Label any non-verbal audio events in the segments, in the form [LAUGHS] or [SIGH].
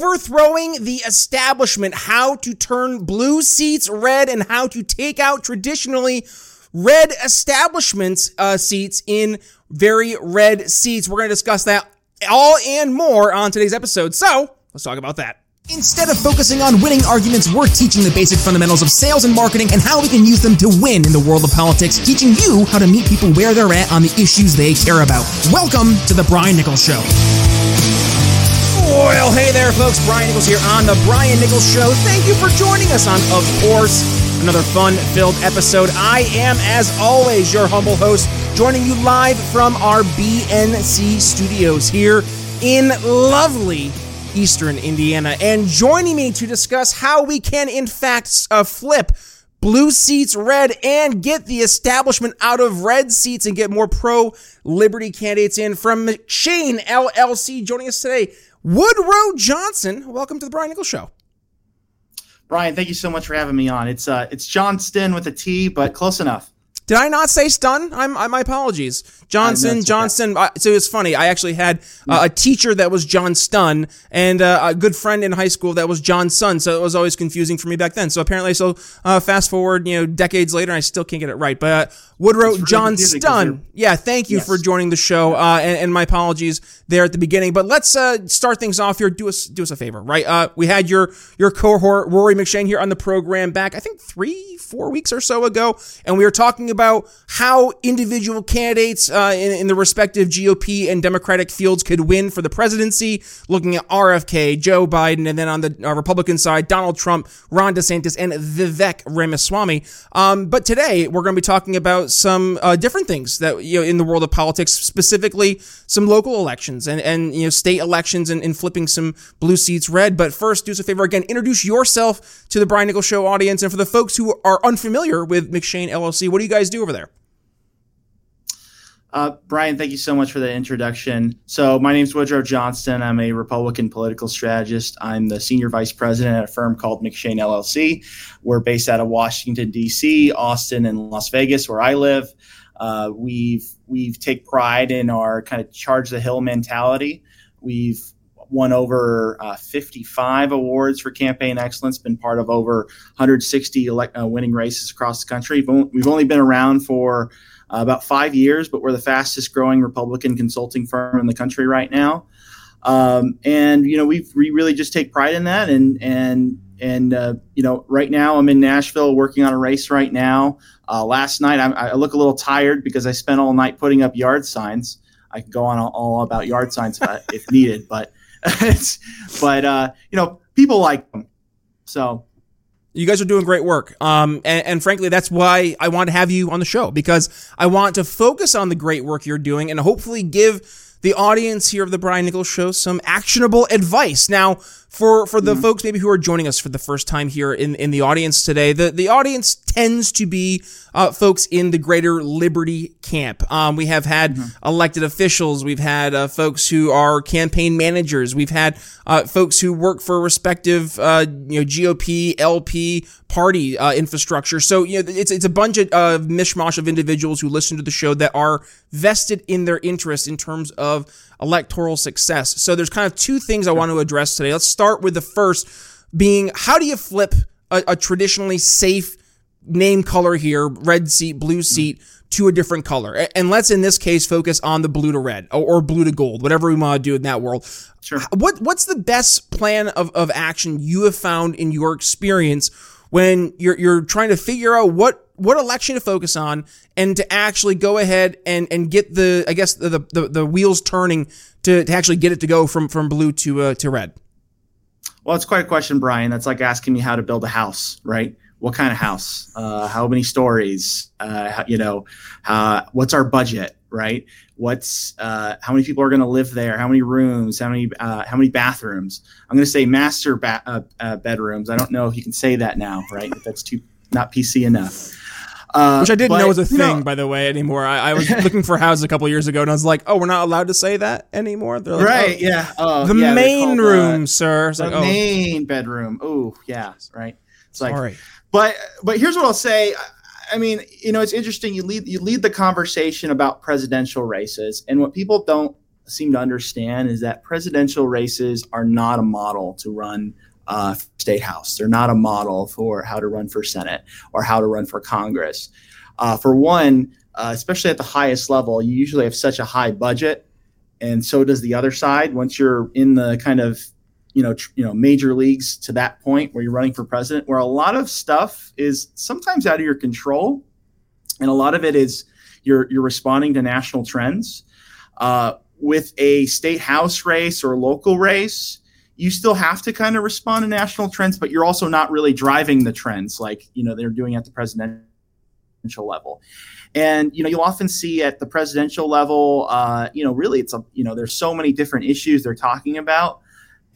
overthrowing the establishment, how to turn blue seats red, and how to take out traditionally red establishments uh, seats in very red seats. We're going to discuss that all and more on today's episode. So let's talk about that. Instead of focusing on winning arguments, we're teaching the basic fundamentals of sales and marketing and how we can use them to win in the world of politics, teaching you how to meet people where they're at on the issues they care about. Welcome to The Brian Nichols Show. Well, hey there, folks. Brian Nichols here on The Brian Nichols Show. Thank you for joining us on, of course, another fun filled episode. I am, as always, your humble host, joining you live from our BNC studios here in lovely Eastern Indiana. And joining me to discuss how we can, in fact, uh, flip blue seats red and get the establishment out of red seats and get more pro liberty candidates in from McShane LLC joining us today. Woodrow Johnson, welcome to the Brian Nichols Show. Brian, thank you so much for having me on. It's uh, it's Johnston with a T, but close enough. Did I not say stun? I'm I, my apologies. Johnson, Johnson. Uh, so it's funny. I actually had uh, a teacher that was John Stun and uh, a good friend in high school that was John Sun. So it was always confusing for me back then. So apparently, so uh, fast forward, you know, decades later, I still can't get it right. But uh, Woodrow really John Stun. Yeah, thank you yes. for joining the show. Uh, and, and, my apologies there at the beginning. But let's start things off here. Do us do us a favor, right? we had your your cohort Rory McShane here on the program back, I think three four weeks or so ago, and we were talking about how individual candidates uh, in, in, the respective GOP and Democratic fields could win for the presidency, looking at RFK, Joe Biden, and then on the uh, Republican side, Donald Trump, Ron DeSantis, and Vivek Ramaswamy. Um, but today, we're going to be talking about some uh, different things that, you know, in the world of politics, specifically some local elections and, and you know, state elections and, and flipping some blue seats red. But first, do us a favor again, introduce yourself to the Brian Nichols Show audience. And for the folks who are unfamiliar with McShane LLC, what do you guys do over there? Uh, Brian, thank you so much for the introduction. So, my name is Woodrow Johnston. I'm a Republican political strategist. I'm the senior vice president at a firm called McShane LLC. We're based out of Washington D.C., Austin, and Las Vegas, where I live. Uh, we've we've take pride in our kind of charge the hill mentality. We've won over uh, 55 awards for campaign excellence. Been part of over 160 elect, uh, winning races across the country. We've only been around for uh, about five years, but we're the fastest growing Republican consulting firm in the country right now. Um, and you know we really just take pride in that and and and uh, you know right now i'm in nashville working on a race right now uh, last night I, I, look a little tired because i spent all night putting up yard signs i could go on all, all about yard signs if, if needed but [LAUGHS] but uh, you know people like them so you guys are doing great work. Um, and, and, frankly, that's why I want to have you on the show because I want to focus on the great work you're doing and hopefully give the audience here of the Brian Nichols Show some actionable advice. Now, for for the mm-hmm. folks maybe who are joining us for the first time here in in the audience today, the the audience tends to be uh, folks in the greater liberty camp. Um, we have had mm-hmm. elected officials, we've had uh, folks who are campaign managers, we've had uh, folks who work for respective uh, you know GOP, LP party uh, infrastructure. So you know it's it's a bunch of mishmash of individuals who listen to the show that are vested in their interests in terms of electoral success. So there's kind of two things I want to address today. Let's start with the first being how do you flip a, a traditionally safe name color here, red seat, blue seat, to a different color. And let's in this case focus on the blue to red or, blue to gold, whatever we want to do in that world. Sure. What what's the best plan of, of action you have found in your experience when you're you're trying to figure out what what election to focus on and to actually go ahead and, and get the I guess the, the, the wheels turning to, to actually get it to go from from blue to uh, to red. Well, it's quite a question, Brian. That's like asking me how to build a house, right? What kind of house? Uh, how many stories? Uh, you know, uh, what's our budget, right? What's uh, how many people are going to live there? How many rooms? How many uh, how many bathrooms? I'm going to say master ba- uh, bedrooms. I don't know if you can say that now, right? If that's too not PC enough. Uh, Which I didn't but, know was a thing, know, by the way, anymore. I, I was [LAUGHS] looking for houses a couple years ago, and I was like, "Oh, we're not allowed to say that anymore." They're like, right? Oh, yeah. Oh, the yeah, main room, sir. It's the like, oh. main bedroom. Oh, yeah. Right. It's like, Sorry. but but here's what I'll say. I mean, you know, it's interesting. You lead you lead the conversation about presidential races, and what people don't seem to understand is that presidential races are not a model to run uh, state house. They're not a model for how to run for Senate or how to run for Congress. Uh, for one, uh, especially at the highest level, you usually have such a high budget, and so does the other side. Once you're in the kind of you know tr- you know major leagues to that point where you're running for president, where a lot of stuff is sometimes out of your control, and a lot of it is you're you're responding to national trends. Uh, with a state house race or local race, you still have to kind of respond to national trends, but you're also not really driving the trends like you know they're doing at the presidential level. And you know you'll often see at the presidential level, uh, you know, really it's a you know there's so many different issues they're talking about.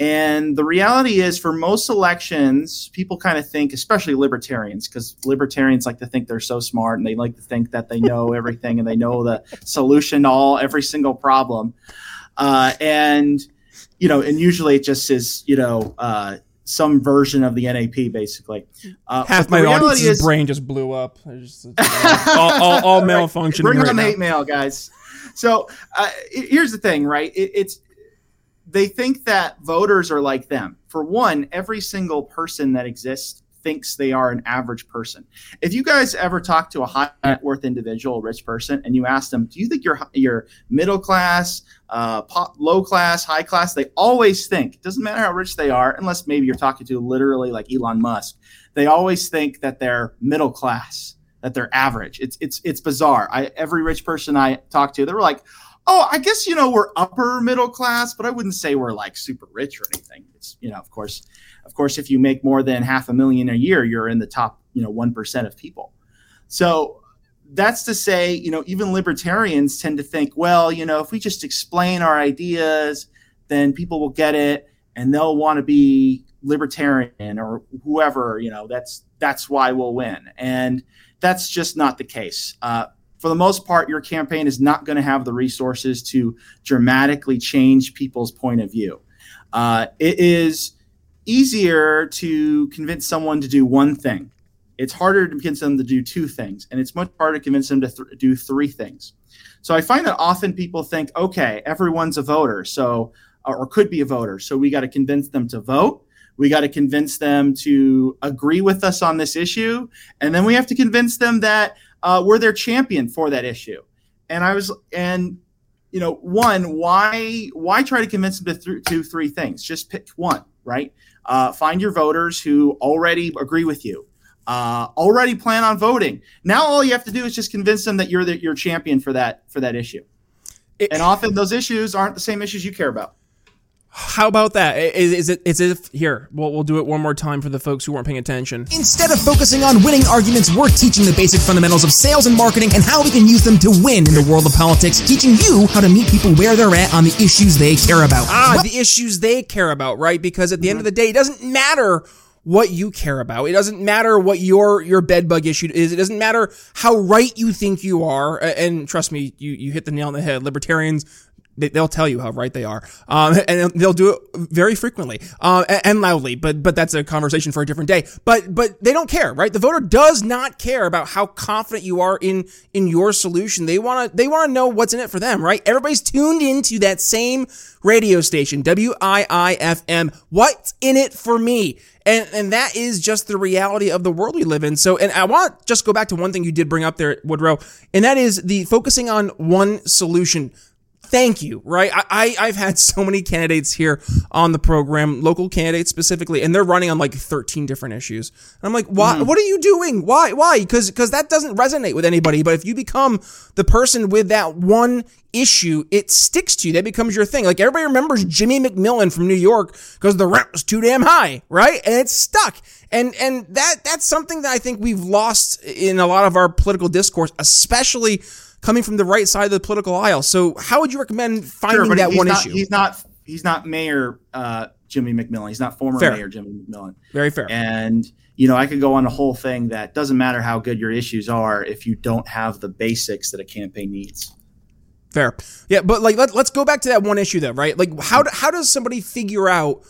And the reality is, for most elections, people kind of think, especially libertarians, because libertarians like to think they're so smart and they like to think that they know [LAUGHS] everything and they know the solution to all every single problem. Uh, and you know, and usually it just is, you know, uh, some version of the NAP, basically. Uh, Half my audience's brain just blew up. Just, [LAUGHS] all, all, all malfunctioning. Bring right on the hate mail, guys. So uh, here's the thing, right? It, it's they think that voters are like them. For one, every single person that exists thinks they are an average person. If you guys ever talk to a high net worth individual, rich person, and you ask them, "Do you think you're you're middle class, uh, pop, low class, high class?" They always think. It doesn't matter how rich they are, unless maybe you're talking to literally like Elon Musk. They always think that they're middle class, that they're average. It's it's it's bizarre. I every rich person I talk to, they were like, oh, I guess you know we're upper middle class, but I wouldn't say we're like super rich or anything. It's you know, of course, of course, if you make more than half a million a year, you're in the top you know one percent of people. So that's to say, you know, even libertarians tend to think, well, you know, if we just explain our ideas, then people will get it and they'll want to be libertarian or whoever. You know, that's that's why we'll win, and that's just not the case. Uh, for the most part, your campaign is not going to have the resources to dramatically change people's point of view. Uh, it is easier to convince someone to do one thing. It's harder to convince them to do two things, and it's much harder to convince them to th- do three things. So I find that often people think, okay, everyone's a voter, so or could be a voter, so we got to convince them to vote. We got to convince them to agree with us on this issue, and then we have to convince them that uh, we're their champion for that issue. And I was, and you know, one, why why try to convince them to th- do three things? Just pick one, right? Uh, find your voters who already agree with you, uh, already plan on voting. Now all you have to do is just convince them that you're the, your champion for that for that issue. It, and often those issues aren't the same issues you care about. How about that? Is, is it? Is if here? We'll, we'll do it one more time for the folks who weren't paying attention. Instead of focusing on winning arguments, we're teaching the basic fundamentals of sales and marketing and how we can use them to win in the world of politics. Teaching you how to meet people where they're at on the issues they care about. Ah, the issues they care about, right? Because at the end of the day, it doesn't matter what you care about. It doesn't matter what your your bedbug issue is. It doesn't matter how right you think you are. And trust me, you you hit the nail on the head. Libertarians they, will tell you how right they are, um, [LAUGHS] and they'll do it very frequently uh, and loudly. But but that's a conversation for a different day. But but they don't care, right? The voter does not care about how confident you are in in your solution. They want to they want to know what's in it for them, right? Everybody's tuned into that same radio station, WIIFM. What's in it for me? And and that is just the reality of the world we live in. So, and I want to just go back to one thing you did bring up there, Woodrow, and that is the focusing on one solution thank you, right? I, I, have had so many candidates here on the program, local candidates specifically, and they're running on like 13 different issues. And I'm like, why, mm. what are you doing? Why, why? Because, because that doesn't resonate with anybody. But if you become the person with that one issue, it sticks to you. That becomes your thing. Like everybody remembers Jimmy McMillan from New York because the rent was too damn high, right? And it's stuck. And, and that, that's something that I think we've lost in a lot of our political discourse, especially coming from the right side of the political aisle. So, how would you recommend finding sure, that one not, issue? He's not. He's not Mayor uh, Jimmy McMillan. He's not former fair. Mayor Jimmy McMillan. Very fair. And you know, I could go on a whole thing that doesn't matter how good your issues are if you don't have the basics that a campaign needs. Fair. Yeah, but like let, let's go back to that one issue though, right? Like how how does somebody figure out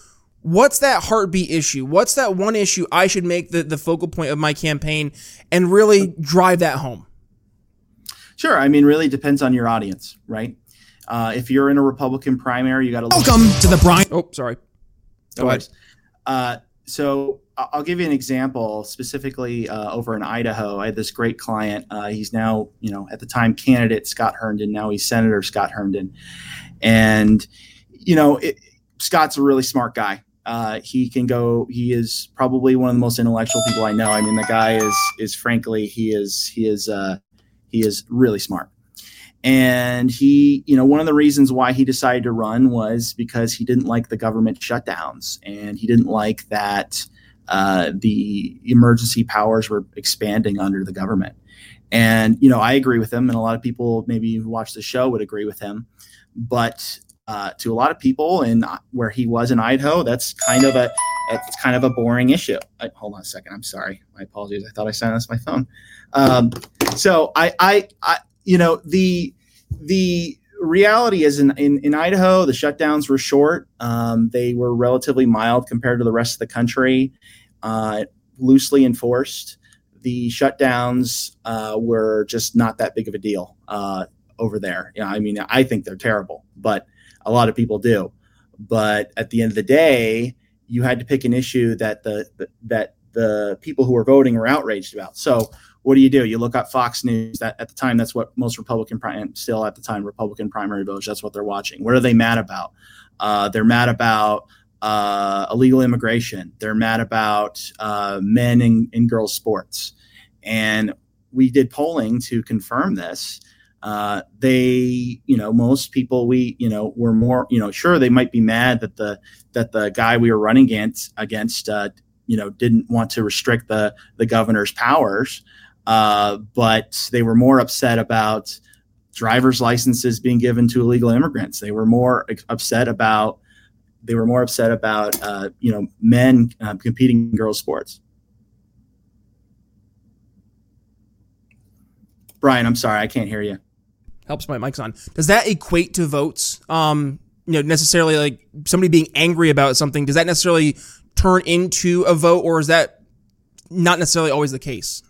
what's that heartbeat issue? What's that one issue I should make the, the focal point of my campaign and really drive that home? Sure. I mean, really depends on your audience, right? Uh, if you're in a Republican primary, you got to welcome to the Brian. Oh, sorry. Go ahead. Uh, so I'll give you an example specifically uh, over in Idaho. I had this great client. Uh, he's now, you know, at the time candidate Scott Herndon. Now he's Senator Scott Herndon, and you know, it, Scott's a really smart guy. Uh, he can go. He is probably one of the most intellectual people I know. I mean, the guy is is frankly he is he is uh, he is really smart. And he, you know, one of the reasons why he decided to run was because he didn't like the government shutdowns and he didn't like that uh, the emergency powers were expanding under the government. And, you know, I agree with him, and a lot of people maybe who watch the show would agree with him. But uh, to a lot of people, and where he was in Idaho, that's kind of a it's kind of a boring issue. I, hold on a second. I'm sorry. My apologies. I thought I silenced my phone. Um, so I, I, I, you know, the the reality is in, in, in Idaho, the shutdowns were short. Um, they were relatively mild compared to the rest of the country, uh, loosely enforced. The shutdowns uh, were just not that big of a deal uh, over there. Yeah, I mean, I think they're terrible, but a lot of people do. But at the end of the day, you had to pick an issue that the that the people who were voting were outraged about. So what do you do? You look at Fox News. That at the time, that's what most Republican still at the time Republican primary voters. That's what they're watching. What are they mad about? Uh, they're mad about uh, illegal immigration. They're mad about uh, men and, and girls sports. And we did polling to confirm this. Uh, they, you know, most people we, you know, were more, you know, sure they might be mad that the that the guy we were running against against, uh, you know, didn't want to restrict the the governor's powers. Uh, but they were more upset about driver's licenses being given to illegal immigrants. They were more upset about they were more upset about uh, you know men uh, competing in girls' sports. Brian, I'm sorry, I can't hear you. Helps my mic's on. Does that equate to votes? Um, you know, necessarily like somebody being angry about something. Does that necessarily turn into a vote, or is that not necessarily always the case?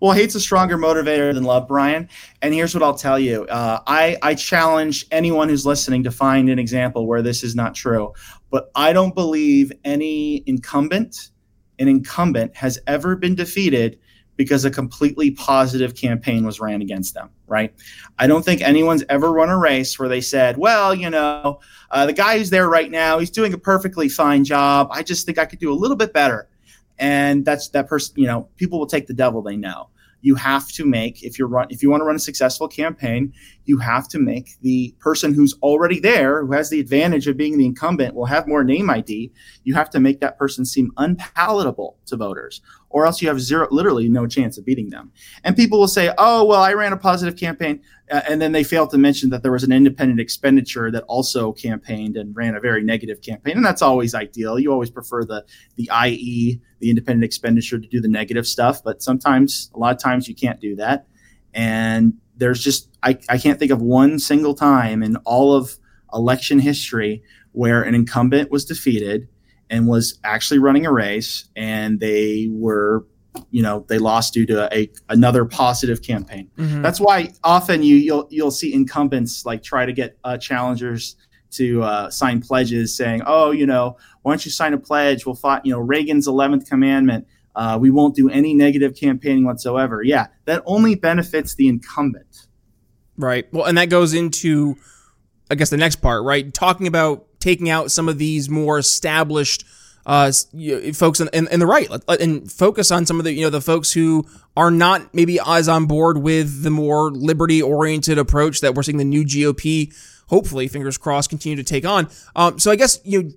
Well, hate's a stronger motivator than love, Brian. And here's what I'll tell you: uh, I I challenge anyone who's listening to find an example where this is not true. But I don't believe any incumbent, an incumbent, has ever been defeated because a completely positive campaign was ran against them, right? I don't think anyone's ever run a race where they said, well, you know, uh, the guy who's there right now, he's doing a perfectly fine job. I just think I could do a little bit better and that's that person you know people will take the devil they know you have to make if you're run if you want to run a successful campaign you have to make the person who's already there who has the advantage of being the incumbent will have more name id you have to make that person seem unpalatable to voters or else you have zero literally no chance of beating them. And people will say oh well i ran a positive campaign uh, and then they fail to mention that there was an independent expenditure that also campaigned and ran a very negative campaign and that's always ideal. You always prefer the the ie the independent expenditure to do the negative stuff but sometimes a lot of times you can't do that. And there's just I, I can't think of one single time in all of election history where an incumbent was defeated and was actually running a race and they were you know they lost due to a another positive campaign. Mm-hmm. That's why often you you'll you'll see incumbents like try to get uh, challengers to uh, sign pledges saying, "Oh, you know, why don't you sign a pledge? We'll fight, you know, Reagan's 11th commandment. Uh, we won't do any negative campaigning whatsoever." Yeah, that only benefits the incumbent. Right. Well, and that goes into, I guess, the next part, right? Talking about taking out some of these more established uh, folks in, in, in, the right. And focus on some of the you know the folks who are not maybe as on board with the more liberty oriented approach that we're seeing the new GOP hopefully fingers crossed continue to take on. Um, so i guess you know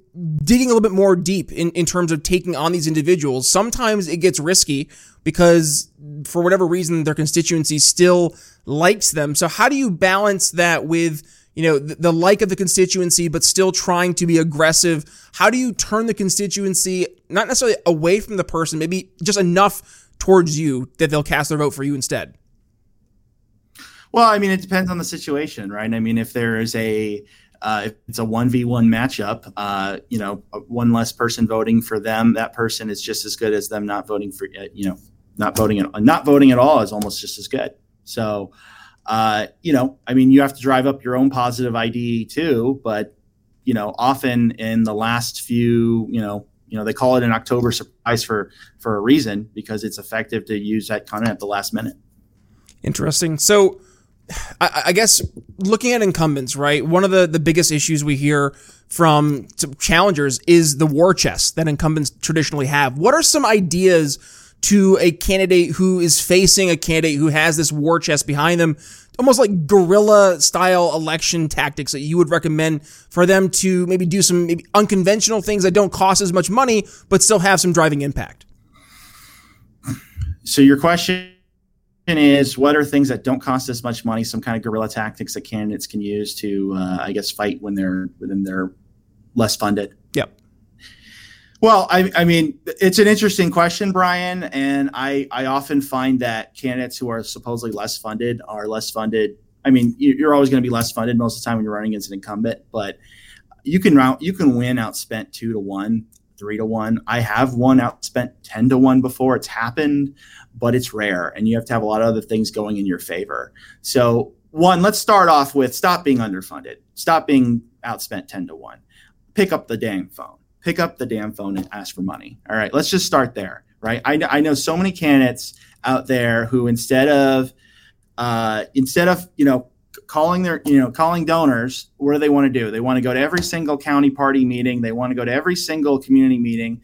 digging a little bit more deep in, in terms of taking on these individuals sometimes it gets risky because for whatever reason their constituency still likes them. So how do you balance that with you know, the, the like of the constituency, but still trying to be aggressive? How do you turn the constituency not necessarily away from the person, maybe just enough towards you that they'll cast their vote for you instead? Well, I mean, it depends on the situation, right? I mean, if there is a uh, if it's a one v one matchup, uh, you know, one less person voting for them, that person is just as good as them not voting for, uh, you know, not voting at not voting at all is almost just as good. So, uh, you know, I mean, you have to drive up your own positive ID too, but you know, often in the last few, you know, you know, they call it an October surprise for for a reason because it's effective to use that content at the last minute. Interesting. So, I, I guess looking at incumbents, right? One of the the biggest issues we hear from challengers is the war chest that incumbents traditionally have. What are some ideas? To a candidate who is facing a candidate who has this war chest behind them. Almost like guerrilla style election tactics that you would recommend for them to maybe do some maybe unconventional things that don't cost as much money but still have some driving impact. So your question is what are things that don't cost as much money? Some kind of guerrilla tactics that candidates can use to uh, i guess fight when they're when they're less funded? Yep well, I, I, mean, it's an interesting question, Brian, and I, I often find that candidates who are supposedly less funded are less funded. I mean, you're always going to be less funded most of the time when you're running against an incumbent, but you can you can win outspent two to one, three to one. I have won outspent ten to one before. It's happened, but it's rare, and you have to have a lot of other things going in your favor. So, one, let's start off with stop being underfunded, stop being outspent ten to one, pick up the dang phone pick up the damn phone and ask for money. All right, let's just start there, right? I, I know so many candidates out there who instead of uh, instead of you know calling their you know calling donors, what do they want to do? They want to go to every single county party meeting. They want to go to every single community meeting,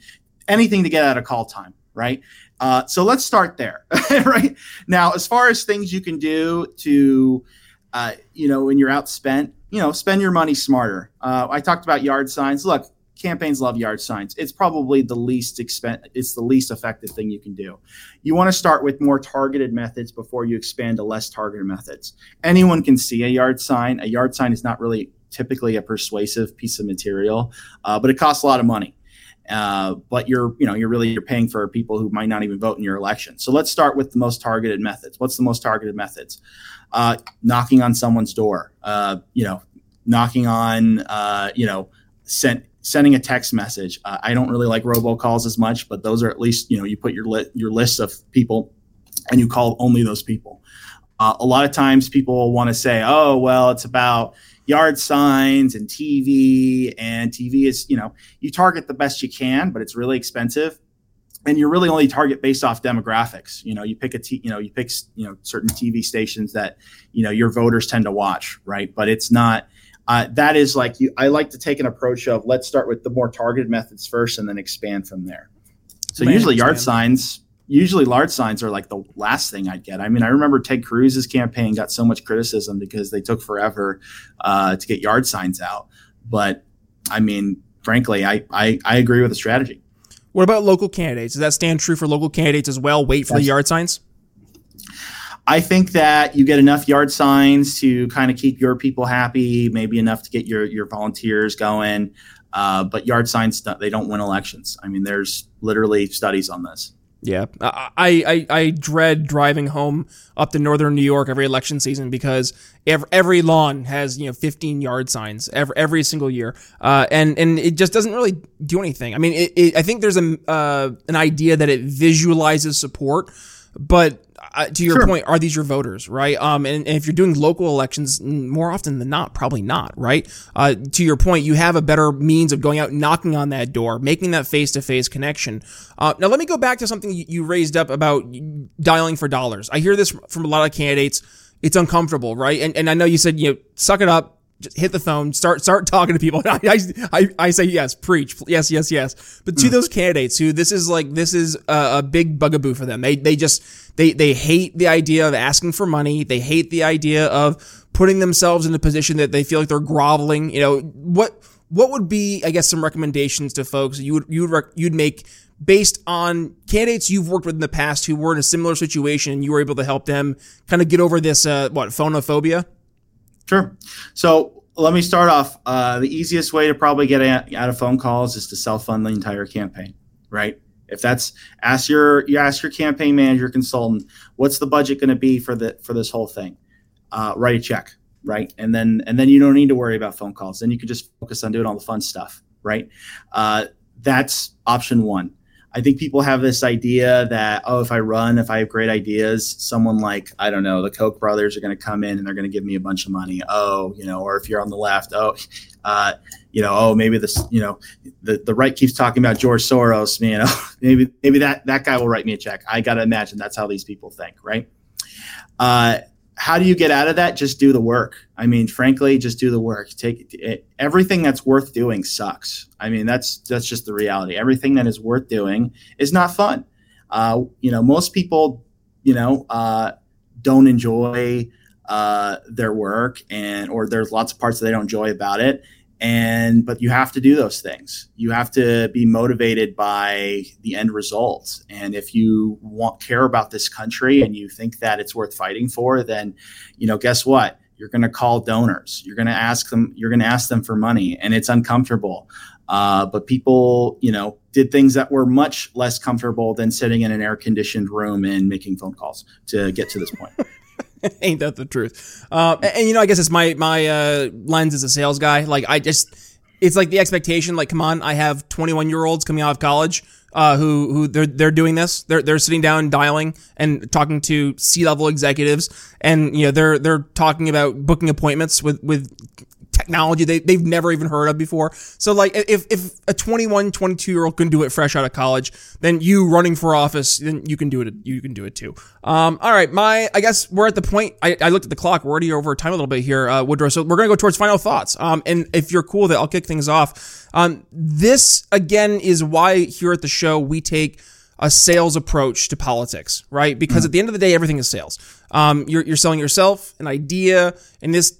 anything to get out of call time, right? Uh, so let's start there, [LAUGHS] right? Now, as far as things you can do to, uh, you know, when you're outspent, you know, spend your money smarter. Uh, I talked about yard signs. Look, campaigns love yard signs. It's probably the least expen- it's the least effective thing you can do. You want to start with more targeted methods before you expand to less targeted methods. Anyone can see a yard sign. A yard sign is not really typically a persuasive piece of material, uh, but it costs a lot of money. Uh, but you're you know you're really you're paying for people who might not even vote in your election. So let's start with the most targeted methods. What's the most targeted methods? Uh, knocking on someone's door. Uh, you know, knocking on uh, you know sent sending a text message. Uh, I don't really like robocalls as much, but those are at least you know you put your li- your list of people and you call only those people. Uh, a lot of times people want to say, "Oh, well, it's about yard signs and TV, and TV is you know you target the best you can, but it's really expensive." And you're really only target based off demographics. You know, you pick a t- you know you pick you know certain TV stations that you know your voters tend to watch, right? But it's not uh, that is like you, I like to take an approach of let's start with the more targeted methods first and then expand from there. So Man, usually yard signs, usually large signs are like the last thing I'd get. I mean, I remember Ted Cruz's campaign got so much criticism because they took forever uh, to get yard signs out. But I mean, frankly, I, I, I agree with the strategy. What about local candidates? Does that stand true for local candidates as well? Wait for the yard signs? I think that you get enough yard signs to kind of keep your people happy, maybe enough to get your your volunteers going. Uh, but yard signs they don't win elections. I mean, there's literally studies on this. Yeah, I, I, I dread driving home up to northern New York every election season because every, every lawn has you know 15 yard signs every every single year, uh, and and it just doesn't really do anything. I mean, it, it, I think there's a uh, an idea that it visualizes support, but uh, to your sure. point, are these your voters, right? Um, and, and, if you're doing local elections, more often than not, probably not, right? Uh, to your point, you have a better means of going out, knocking on that door, making that face-to-face connection. Uh, now, let me go back to something you raised up about dialing for dollars. I hear this from a lot of candidates. It's uncomfortable, right? And and I know you said you know, suck it up, just hit the phone, start start talking to people. [LAUGHS] I, I, I say yes, preach, yes, yes, yes. But to mm. those candidates who this is like this is a, a, big bugaboo for them. They they just they they hate the idea of asking for money. They hate the idea of putting themselves in a position that they feel like they're groveling. You know what what would be I guess some recommendations to folks you would you would rec- you'd make based on candidates you've worked with in the past who were in a similar situation and you were able to help them kind of get over this uh, what phonophobia. Sure. So let me start off. Uh, the easiest way to probably get out of phone calls is to self fund the entire campaign, right? If that's ask your you ask your campaign manager consultant, what's the budget going to be for the for this whole thing? Uh, write a check, right? And then and then you don't need to worry about phone calls. Then you can just focus on doing all the fun stuff, right? Uh, that's option one. I think people have this idea that oh, if I run, if I have great ideas, someone like I don't know, the Koch brothers are going to come in and they're going to give me a bunch of money. Oh, you know, or if you're on the left, oh, uh, you know, oh, maybe this, you know, the, the right keeps talking about George Soros. [LAUGHS] You know, maybe maybe that that guy will write me a check. I got to imagine that's how these people think, right? Uh, how do you get out of that? Just do the work. I mean, frankly, just do the work. Take it, everything that's worth doing sucks. I mean, that's that's just the reality. Everything that is worth doing is not fun. Uh, you know, most people, you know, uh, don't enjoy uh, their work, and or there's lots of parts that they don't enjoy about it and but you have to do those things. You have to be motivated by the end results and if you want care about this country and you think that it's worth fighting for then you know guess what? You're going to call donors. You're going to ask them you're going to ask them for money and it's uncomfortable. Uh, but people you know did things that were much less comfortable than sitting in an air conditioned room and making phone calls to get to this point [LAUGHS] [LAUGHS] Ain't that the truth? Uh, and, and, you know, I guess it's my my uh, lens as a sales guy. Like I just, it's like the expectation. Like, come on, I have 21 year olds coming out of college uh, who who they're they're doing this. They're they're sitting down dialing and talking to C level executives, and you know they're they're talking about booking appointments with with technology they, they've never even heard of before. So like if, if a 21, 22 year old can do it fresh out of college, then you running for office, then you can do it. You can do it too. Um, all right. My, I guess we're at the point, I, I looked at the clock. We're already over time a little bit here, uh, Woodrow. So we're going to go towards final thoughts. Um, and if you're cool with it, I'll kick things off. Um, this again is why here at the show, we take a sales approach to politics, right? Because mm-hmm. at the end of the day, everything is sales. Um, you're, you're selling yourself an idea. and this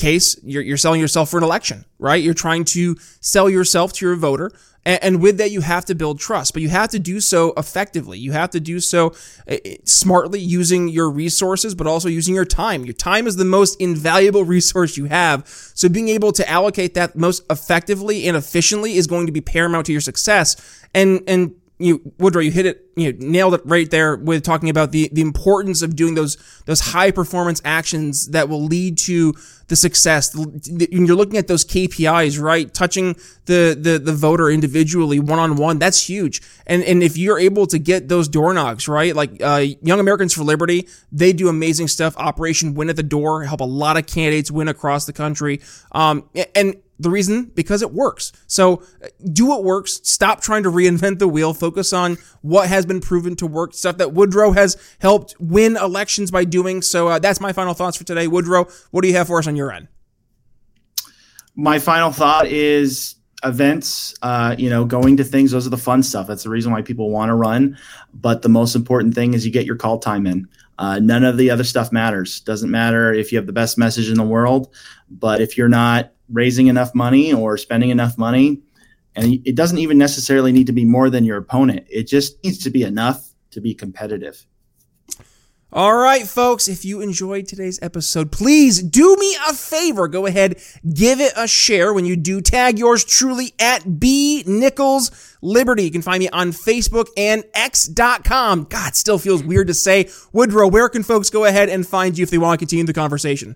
case, you're, you're selling yourself for an election, right? You're trying to sell yourself to your voter. And, and with that, you have to build trust, but you have to do so effectively. You have to do so uh, smartly using your resources, but also using your time. Your time is the most invaluable [LAUGHS] resource you have. So being able to allocate that most effectively and efficiently is going to be paramount to your success. And, and you Woodrow, you hit it, you nailed it right there with talking about the the importance of doing those those high performance actions that will lead to the success. You're looking at those KPIs, right? Touching the the the voter individually, one on one, that's huge. And and if you're able to get those door knocks, right? Like uh, Young Americans for Liberty, they do amazing stuff. Operation Win at the Door help a lot of candidates win across the country. Um, and the reason because it works. So do what works. Stop trying to reinvent the wheel. Focus on what has been proven to work. Stuff that Woodrow has helped win elections by doing. So uh, that's my final thoughts for today. Woodrow, what do you have for us on your end? My final thought is events uh, you know going to things those are the fun stuff that's the reason why people want to run but the most important thing is you get your call time in uh, none of the other stuff matters doesn't matter if you have the best message in the world but if you're not raising enough money or spending enough money. And it doesn't even necessarily need to be more than your opponent. It just needs to be enough to be competitive. All right, folks, if you enjoyed today's episode, please do me a favor. Go ahead, give it a share when you do. Tag yours truly at B Nichols Liberty. You can find me on Facebook and X.com. God, still feels weird to say. Woodrow, where can folks go ahead and find you if they want to continue the conversation?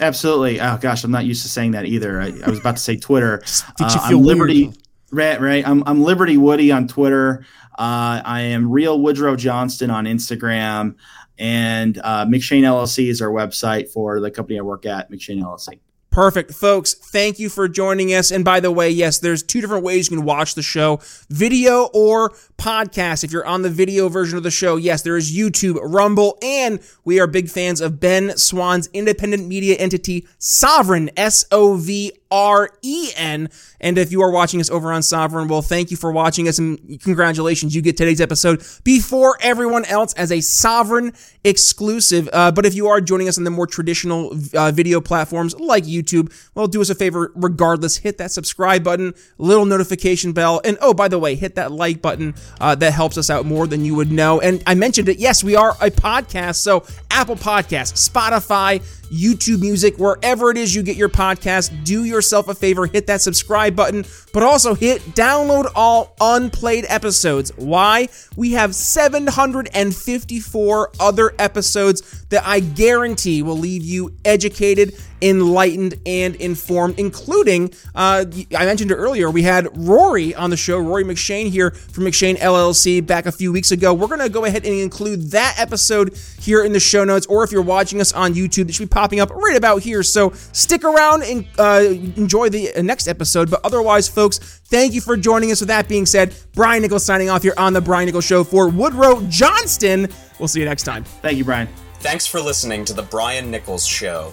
Absolutely. Oh gosh, I'm not used to saying that either. I, I was about to say Twitter. [LAUGHS] Uh, I'm Liberty. Weird. Right, right. I'm I'm Liberty Woody on Twitter. Uh, I am Real Woodrow Johnston on Instagram, and uh, McShane LLC is our website for the company I work at, McShane LLC. Perfect. Folks, thank you for joining us. And by the way, yes, there's two different ways you can watch the show video or podcast. If you're on the video version of the show, yes, there is YouTube, Rumble, and we are big fans of Ben Swann's independent media entity, Sovren, S O V R E N. And if you are watching us over on Sovren, well, thank you for watching us and congratulations. You get today's episode before everyone else as a Sovren exclusive. Uh, but if you are joining us on the more traditional uh, video platforms like YouTube, well, do us a favor regardless. Hit that subscribe button, little notification bell. And oh, by the way, hit that like button. Uh, that helps us out more than you would know. And I mentioned it. Yes, we are a podcast. So Apple Podcasts, Spotify, YouTube Music, wherever it is you get your podcast. Do yourself a favor, hit that subscribe button, but also hit download all unplayed episodes. Why? We have 754 other episodes that I guarantee will leave you educated enlightened and informed, including, uh, I mentioned it earlier, we had Rory on the show, Rory McShane here from McShane LLC back a few weeks ago. We're going to go ahead and include that episode here in the show notes, or if you're watching us on YouTube, it should be popping up right about here. So stick around and uh, enjoy the next episode. But otherwise, folks, thank you for joining us. With that being said, Brian Nichols signing off here on The Brian Nichols Show for Woodrow Johnston. We'll see you next time. Thank you, Brian. Thanks for listening to The Brian Nichols Show.